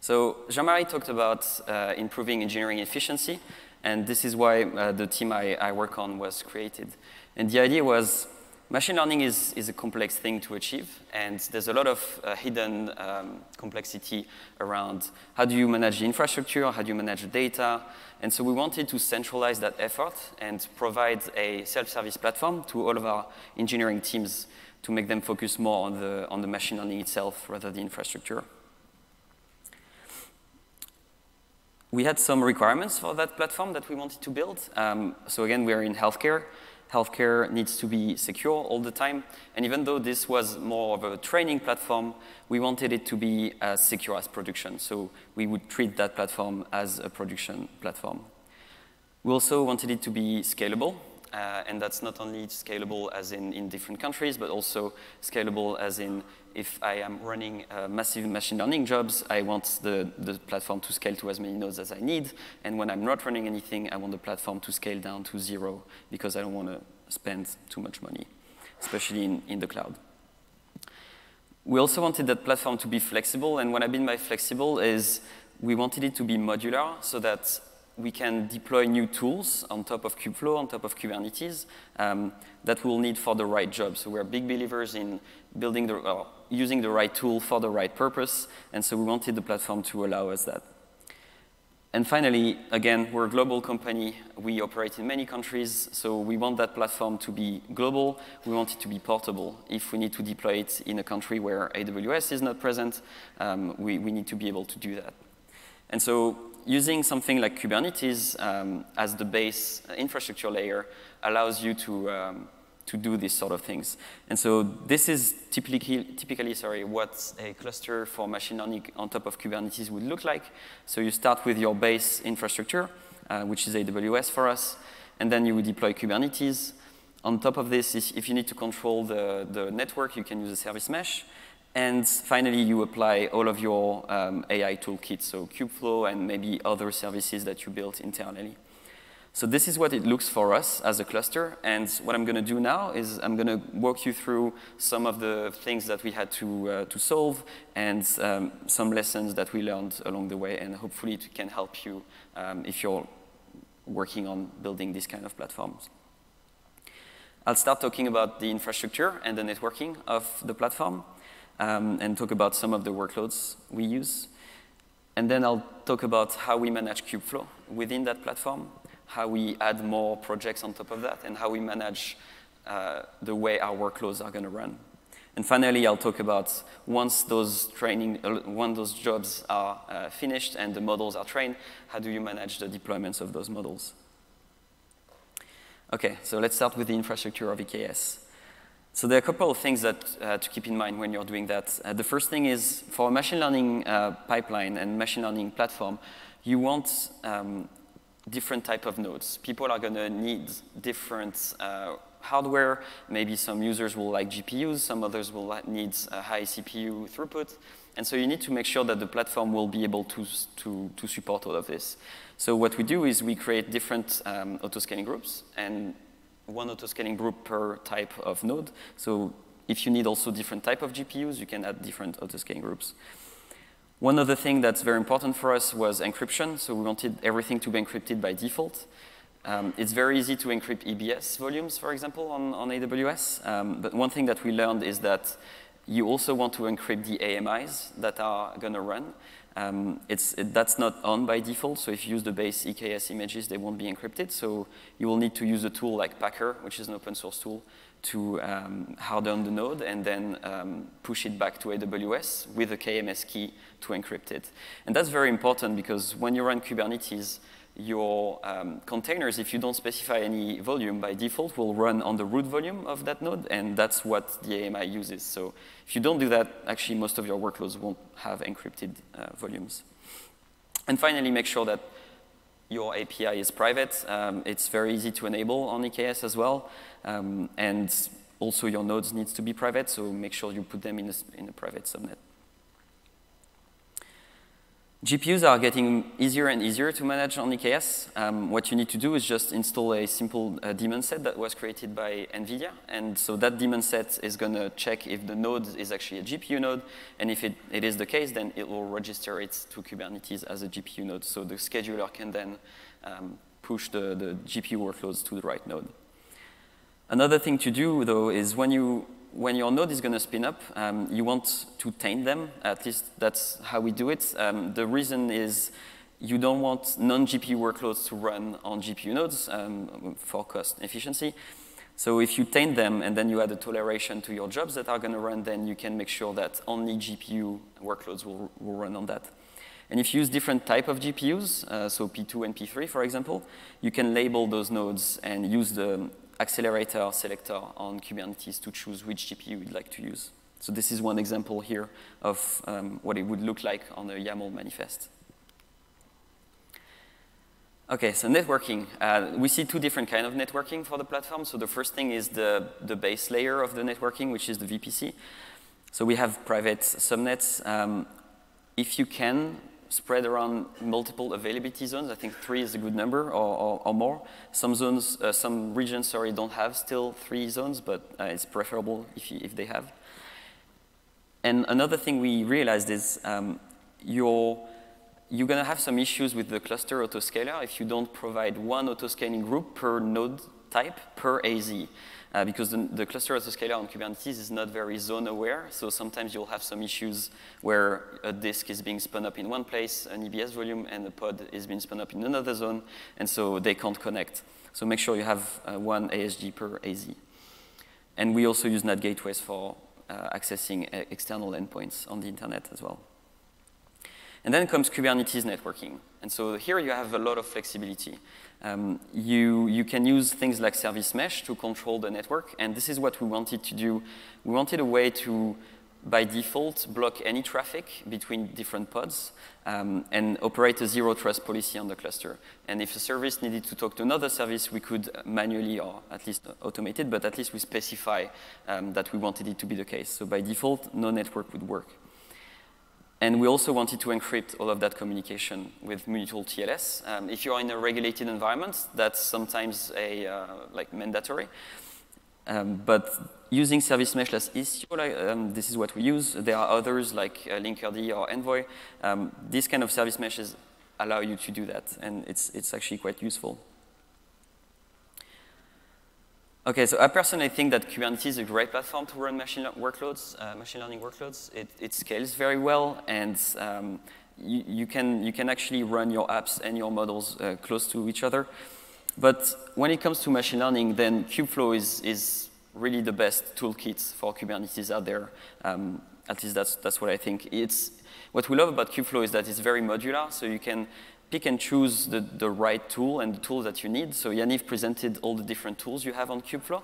So, Jean-Marie talked about uh, improving engineering efficiency, and this is why uh, the team I, I work on was created. And the idea was Machine learning is, is a complex thing to achieve, and there's a lot of uh, hidden um, complexity around how do you manage the infrastructure, how do you manage the data, and so we wanted to centralize that effort and provide a self-service platform to all of our engineering teams to make them focus more on the, on the machine learning itself rather than the infrastructure. We had some requirements for that platform that we wanted to build. Um, so again, we're in healthcare healthcare needs to be secure all the time. And even though this was more of a training platform, we wanted it to be as secure as production. So we would treat that platform as a production platform. We also wanted it to be scalable. Uh, and that's not only scalable as in, in different countries, but also scalable as in if I am running uh, massive machine learning jobs, I want the, the platform to scale to as many nodes as I need. And when I'm not running anything, I want the platform to scale down to zero because I don't want to spend too much money, especially in, in the cloud. We also wanted that platform to be flexible. And what I mean by flexible is we wanted it to be modular so that we can deploy new tools on top of Kubeflow, on top of Kubernetes, um, that we'll need for the right job. So we're big believers in building the, uh, using the right tool for the right purpose, and so we wanted the platform to allow us that. And finally, again, we're a global company. We operate in many countries, so we want that platform to be global. We want it to be portable. If we need to deploy it in a country where AWS is not present, um, we, we need to be able to do that. And so using something like Kubernetes um, as the base infrastructure layer allows you to, um, to do these sort of things. And so this is typically, typically sorry, what a cluster for machine learning on top of Kubernetes would look like. So you start with your base infrastructure, uh, which is AWS for us, and then you would deploy Kubernetes. On top of this, if you need to control the, the network, you can use a service mesh. And finally, you apply all of your um, AI toolkits, so Kubeflow and maybe other services that you built internally. So this is what it looks for us as a cluster. And what I'm going to do now is I'm going to walk you through some of the things that we had to, uh, to solve and um, some lessons that we learned along the way. And hopefully it can help you um, if you're working on building these kind of platforms. I'll start talking about the infrastructure and the networking of the platform um, and talk about some of the workloads we use. And then I'll talk about how we manage Kubeflow within that platform, how we add more projects on top of that, and how we manage uh, the way our workloads are going to run. And finally, I'll talk about once those training, uh, once those jobs are uh, finished and the models are trained, how do you manage the deployments of those models? Okay, so let's start with the infrastructure of EKS. So there are a couple of things that uh, to keep in mind when you're doing that. Uh, the first thing is for a machine learning uh, pipeline and machine learning platform, you want um, different type of nodes. People are going to need different uh, hardware. Maybe some users will like GPUs, some others will need a high CPU throughput. And so you need to make sure that the platform will be able to, to, to support all of this. So what we do is we create different um, autoscaling groups and one autoscaling group per type of node. So if you need also different type of GPUs, you can add different autoscaling groups. One other thing that's very important for us was encryption. So we wanted everything to be encrypted by default. Um, it's very easy to encrypt EBS volumes, for example, on, on AWS. Um, but one thing that we learned is that you also want to encrypt the AMIs that are going to run. Um, it, that's not on by default, so if you use the base EKS images, they won't be encrypted. So you will need to use a tool like Packer, which is an open source tool, to um, harden the node and then um, push it back to AWS with a KMS key to encrypt it. And that's very important because when you run Kubernetes, your um, containers, if you don't specify any volume by default, will run on the root volume of that node, and that's what the AMI uses. So if you don't do that, actually most of your workloads won't have encrypted uh, volumes. And finally, make sure that your API is private. Um, it's very easy to enable on EKS as well. Um, and also your nodes needs to be private, so make sure you put them in a, in a private subnet. GPUs are getting easier and easier to manage on EKS. Um, what you need to do is just install a simple uh, daemon set that was created by NVIDIA. And so that daemon set is going to check if the node is actually a GPU node. And if it, it is the case, then it will register it to Kubernetes as a GPU node. So the scheduler can then um, push the, the GPU workloads to the right node. Another thing to do, though, is when you when your node is going to spin up, um, you want to taint them. At least that's how we do it. Um, the reason is you don't want non-GPU workloads to run on GPU nodes um, for cost efficiency. So if you taint them and then you add a toleration to your jobs that are going to run, then you can make sure that only GPU workloads will, will run on that. And if you use different type of GPUs, uh, so P2 and P3, for example, you can label those nodes and use the accelerator selector on Kubernetes to choose which GPU you'd like to use. So this is one example here of um, what it would look like on a YAML manifest. Okay, so networking. Uh, we see two different kind of networking for the platform. So the first thing is the, the base layer of the networking, which is the VPC. So we have private subnets. Um, if you can, spread around multiple availability zones. I think three is a good number or, or, or more. Some zones, uh, some regions, sorry, don't have still three zones, but uh, it's preferable if, you, if they have. And another thing we realized is um, you're, you're going to have some issues with the cluster autoscaler if you don't provide one autoscaling group per node type per AZ uh, because the, the, cluster autoscaler on Kubernetes is not very zone aware. So sometimes you'll have some issues where a disk is being spun up in one place, an EBS volume, and a pod is being spun up in another zone, and so they can't connect. So make sure you have uh, one ASG per AZ. And we also use NAT gateways for uh, accessing uh, external endpoints on the internet as well. And then comes Kubernetes networking. And so here you have a lot of flexibility. Um, you, you can use things like service mesh to control the network, and this is what we wanted to do. We wanted a way to, by default, block any traffic between different pods um, and operate a zero trust policy on the cluster. And if a service needed to talk to another service, we could manually or at least automate it, but at least we specify um, that we wanted it to be the case. So by default, no network would work. And we also wanted to encrypt all of that communication with mutual TLS. Um, if you're in a regulated environment, that's sometimes a, uh, like mandatory. Um, but using service mesh as Istio, um, this is what we use. There are others like uh, Linkerd or Envoy. Um, these kind of service meshes allow you to do that, and it's, it's actually quite useful. Okay, so I personally think that Kubernetes is a great platform to run machine workloads, uh, machine learning workloads. It, it, scales very well, and um, you, you, can, you can actually run your apps and your models uh, close to each other. But when it comes to machine learning, then Kubeflow is, is really the best toolkit for Kubernetes out there. Um, at least that's, that's what I think. It's, what we love about Kubeflow is that it's very modular, so you can pick and choose the, the right tool and the tools that you need. So Yaniv presented all the different tools you have on Kubeflow.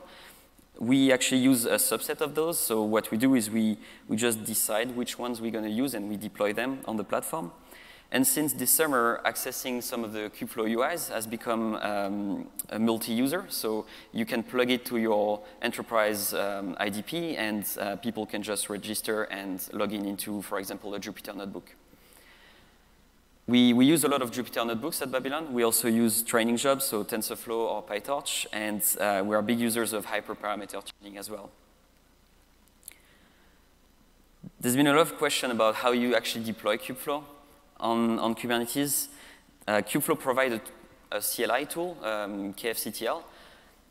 We actually use a subset of those. So what we do is we, we just decide which ones we're going to use and we deploy them on the platform. And since this summer, accessing some of the Kubeflow UIs has become um, a multi-user. So you can plug it to your enterprise um, IDP, and uh, people can just register and log in into, for example, a Jupyter notebook. We, we use a lot of Jupyter notebooks at Babylon. We also use training jobs, so TensorFlow or PyTorch, and uh, we are big users of hyperparameter tuning as well. There's been a lot of question about how you actually deploy Kubeflow on, on Kubernetes. Uh, Kubeflow provides a, CLI tool, um, KFCTL,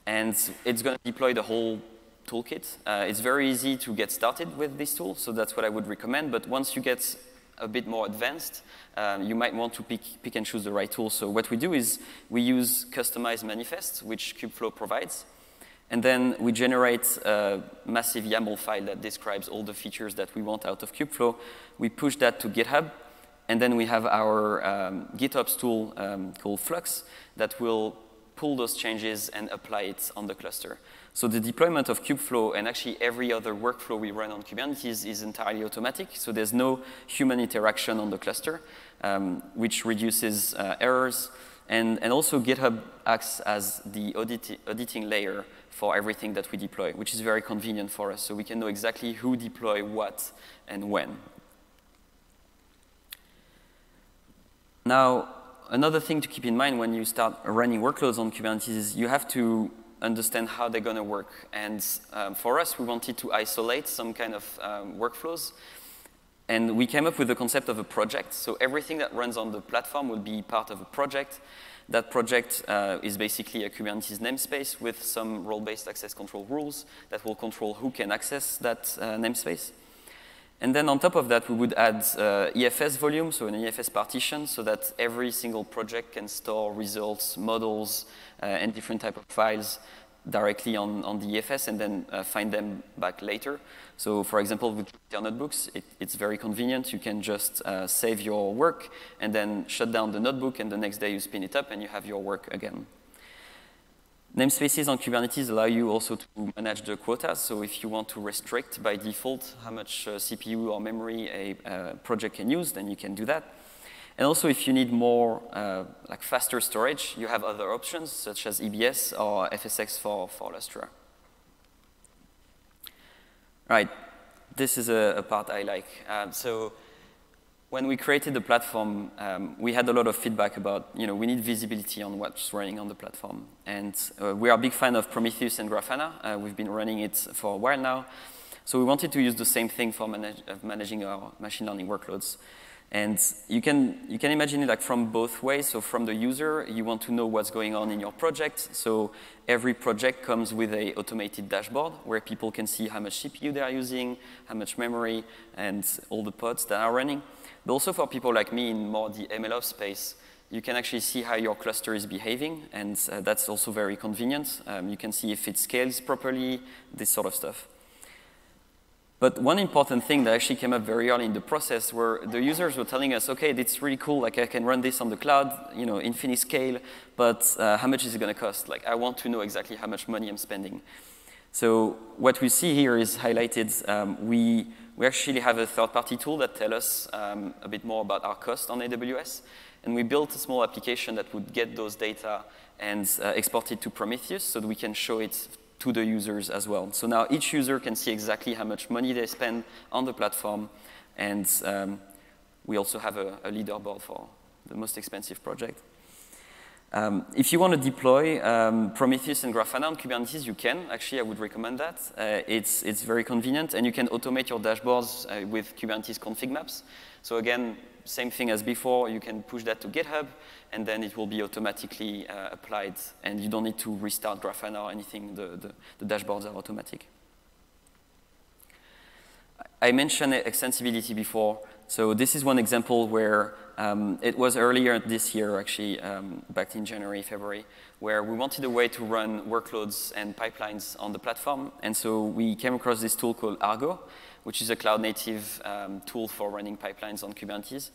and it's going to deploy the whole toolkit. Uh, it's very easy to get started with this tool, so that's what I would recommend. But once you get a bit more advanced, um, you might want to pick, pick and choose the right tool. So what we do is we use customized manifests, which Kubeflow provides. And then we generate a massive YAML file that describes all the features that we want out of Kubeflow. We push that to GitHub. And then we have our um, GitOps tool um, called Flux that will pull those changes and apply it on the cluster. So the deployment of Kubeflow and actually every other workflow we run on Kubernetes is entirely automatic. So there's no human interaction on the cluster, um, which reduces uh, errors. And, and also GitHub acts as the audit auditing layer for everything that we deploy, which is very convenient for us. So we can know exactly who deploy what and when. Now, another thing to keep in mind when you start running workloads on Kubernetes is you have to understand how they're going to work. And um, for us, we wanted to isolate some kind of um, workflows. And we came up with the concept of a project. So everything that runs on the platform will be part of a project. That project uh, is basically a Kubernetes namespace with some role-based access control rules that will control who can access that uh, namespace. And then on top of that, we would add uh, EFS volume, so an EFS partition, so that every single project can store results, models, uh, and different type of files directly on, on the EFS and then uh, find them back later. So for example, with Jupyter Notebooks, it, it's very convenient. You can just uh, save your work and then shut down the notebook, and the next day you spin it up and you have your work again. Namespaces on Kubernetes allow you also to manage the quotas. So if you want to restrict by default how much uh, CPU or memory a uh, project can use, then you can do that. And also if you need more, uh, like faster storage, you have other options such as EBS or FSX for, for Lustre. Right, this is a, a part I like. Um, so when we created the platform, um, we had a lot of feedback about, you know, we need visibility on what's running on the platform. And uh, we are a big fan of Prometheus and Grafana. Uh, we've been running it for a while now. So we wanted to use the same thing for manage managing our machine learning workloads. And you can, you can imagine it like from both ways. So from the user, you want to know what's going on in your project. So every project comes with a automated dashboard where people can see how much CPU they are using, how much memory, and all the pods that are running. But also for people like me in more the MLOps space, you can actually see how your cluster is behaving, and uh, that's also very convenient. Um, you can see if it scales properly, this sort of stuff. But one important thing that actually came up very early in the process were the users were telling us, okay, it's really cool, like I can run this on the cloud, you know, infinite scale, but uh, how much is it going to cost? Like I want to know exactly how much money I'm spending. So what we see here is highlighted. Um, we we actually have a third-party tool that tells us um, a bit more about our cost on AWS. And we built a small application that would get those data and uh, export it to Prometheus so that we can show it to the users as well. So now each user can see exactly how much money they spend on the platform. And um, we also have a, a leaderboard for the most expensive project. Um, if you want to deploy um, Prometheus and Grafana on Kubernetes, you can. Actually, I would recommend that. Uh, it's, it's very convenient, and you can automate your dashboards uh, with Kubernetes config maps. So again, same thing as before, you can push that to GitHub, and then it will be automatically uh, applied, and you don't need to restart Grafana or anything. The, the, the dashboards are automatic. I mentioned extensibility before. So this is one example where um, it was earlier this year, actually, um, back in January, February, where we wanted a way to run workloads and pipelines on the platform. And so we came across this tool called Argo, which is a cloud-native um, tool for running pipelines on Kubernetes.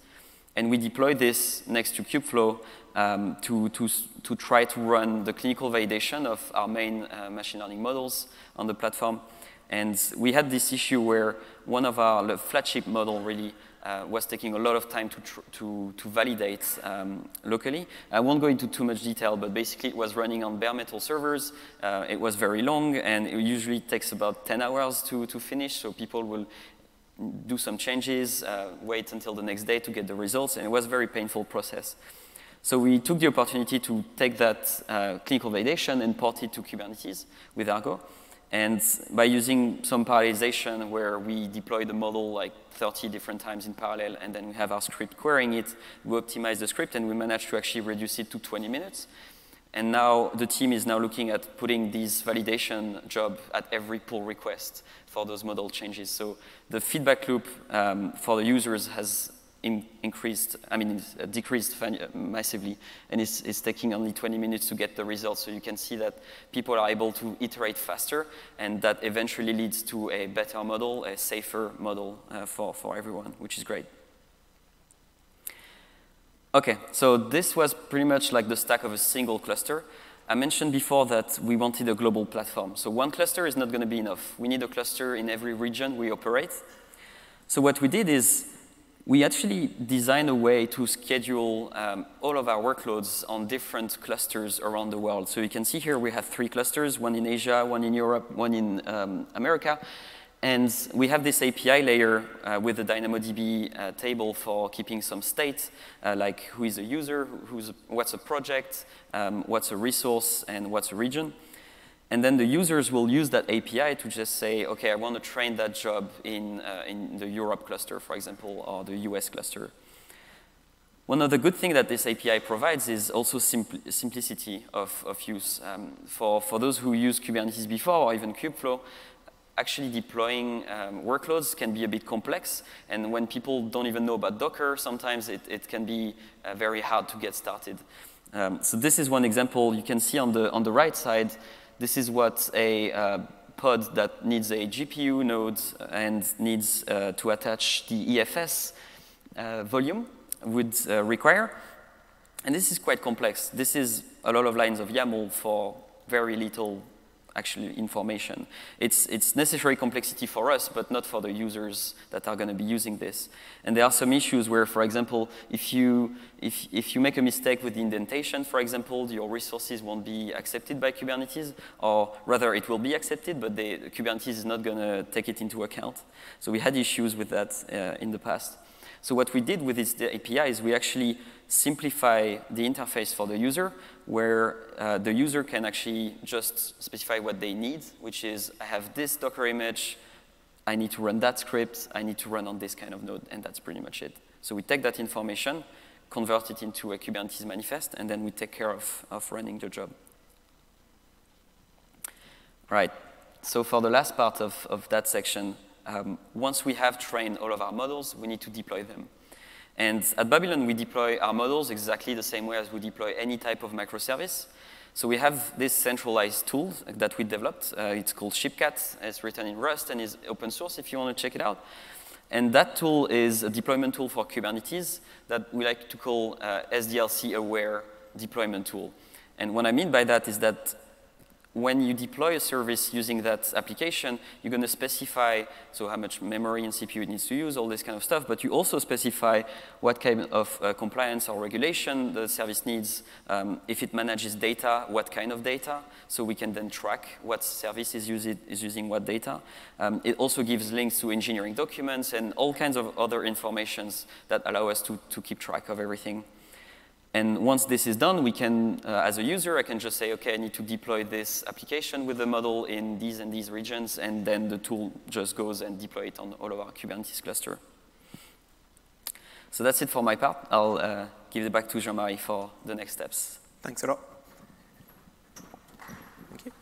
And we deployed this next to Kubeflow um, to, to, to try to run the clinical validation of our main uh, machine learning models on the platform. And we had this issue where one of our flagship model really uh, was taking a lot of time to, to, to validate um, locally. I won't go into too much detail, but basically it was running on bare metal servers. Uh, it was very long, and it usually takes about 10 hours to, to finish, so people will do some changes, uh, wait until the next day to get the results, and it was a very painful process. So we took the opportunity to take that uh, clinical validation and port it to Kubernetes with Argo. And by using some parallelization where we deploy the model like 30 different times in parallel and then we have our script querying it, we optimize the script and we manage to actually reduce it to 20 minutes. And now the team is now looking at putting this validation job at every pull request for those model changes. So the feedback loop um, for the users has in, increased, I mean, uh, decreased massively, and it's, it's, taking only 20 minutes to get the results. So you can see that people are able to iterate faster, and that eventually leads to a better model, a safer model uh, for, for everyone, which is great. Okay, so this was pretty much like the stack of a single cluster. I mentioned before that we wanted a global platform. So one cluster is not going to be enough. We need a cluster in every region we operate. So what we did is we actually designed a way to schedule um, all of our workloads on different clusters around the world. So you can see here we have three clusters, one in Asia, one in Europe, one in um, America. And we have this API layer uh, with the DynamoDB uh, table for keeping some state, uh, like who is a user, who's, what's a project, um, what's a resource, and what's a region. And then the users will use that API to just say, okay, I want to train that job in, uh, in the Europe cluster, for example, or the US cluster. One of the good things that this API provides is also simpl simplicity of, of use. Um, for, for those who use Kubernetes before, or even Kubeflow, actually deploying um, workloads can be a bit complex. And when people don't even know about Docker, sometimes it, it can be uh, very hard to get started. Um, so this is one example. You can see on the, on the right side, this is what a uh, pod that needs a GPU node and needs uh, to attach the EFS uh, volume would uh, require. And this is quite complex. This is a lot of lines of YAML for very little actually information. It's, it's necessary complexity for us, but not for the users that are going to be using this. And there are some issues where, for example, if you, if, if you make a mistake with the indentation, for example, your resources won't be accepted by Kubernetes, or rather it will be accepted, but they, Kubernetes is not going to take it into account. So we had issues with that uh, in the past. So what we did with this API is we actually simplify the interface for the user where uh, the user can actually just specify what they need, which is I have this Docker image, I need to run that script, I need to run on this kind of node, and that's pretty much it. So we take that information, convert it into a Kubernetes manifest, and then we take care of, of running the job. Right. So for the last part of, of that section, um, once we have trained all of our models, we need to deploy them. And at Babylon, we deploy our models exactly the same way as we deploy any type of microservice. So we have this centralized tool that we developed. Uh, it's called Shipcat. It's written in Rust and is open source if you want to check it out. And that tool is a deployment tool for Kubernetes that we like to call uh, SDLC-aware deployment tool. And what I mean by that is that when you deploy a service using that application, you're going to specify so how much memory and CPU it needs to use, all this kind of stuff, but you also specify what kind of uh, compliance or regulation the service needs, um, if it manages data, what kind of data, so we can then track what service is, it, is using what data. Um, it also gives links to engineering documents and all kinds of other informations that allow us to, to keep track of everything. And once this is done, we can, uh, as a user, I can just say, okay, I need to deploy this application with the model in these and these regions, and then the tool just goes and deploy it on all of our Kubernetes cluster. So that's it for my part. I'll uh, give it back to Jean-Marie for the next steps. Thanks a lot. Thank you.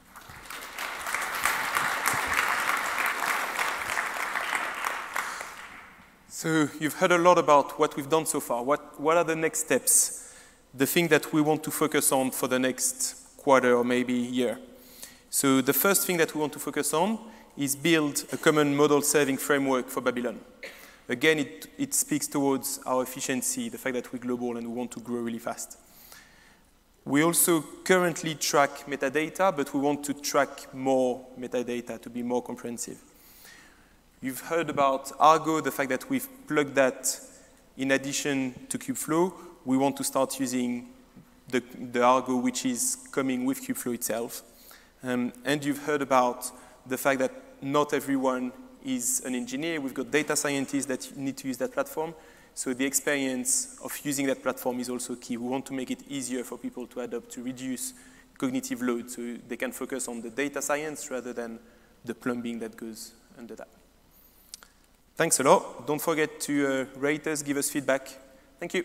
So you've heard a lot about what we've done so far. What, what are the next steps? The thing that we want to focus on for the next quarter or maybe year. So the first thing that we want to focus on is build a common model serving framework for Babylon. Again, it, it speaks towards our efficiency, the fact that we're global and we want to grow really fast. We also currently track metadata, but we want to track more metadata to be more comprehensive. You've heard about Argo, the fact that we've plugged that in addition to Kubeflow. We want to start using the, the Argo which is coming with Kubeflow itself. Um, and you've heard about the fact that not everyone is an engineer. We've got data scientists that need to use that platform. So the experience of using that platform is also key. We want to make it easier for people to adopt, to reduce cognitive load so they can focus on the data science rather than the plumbing that goes under that. Thanks a lot. Don't forget to uh, rate us, give us feedback. Thank you.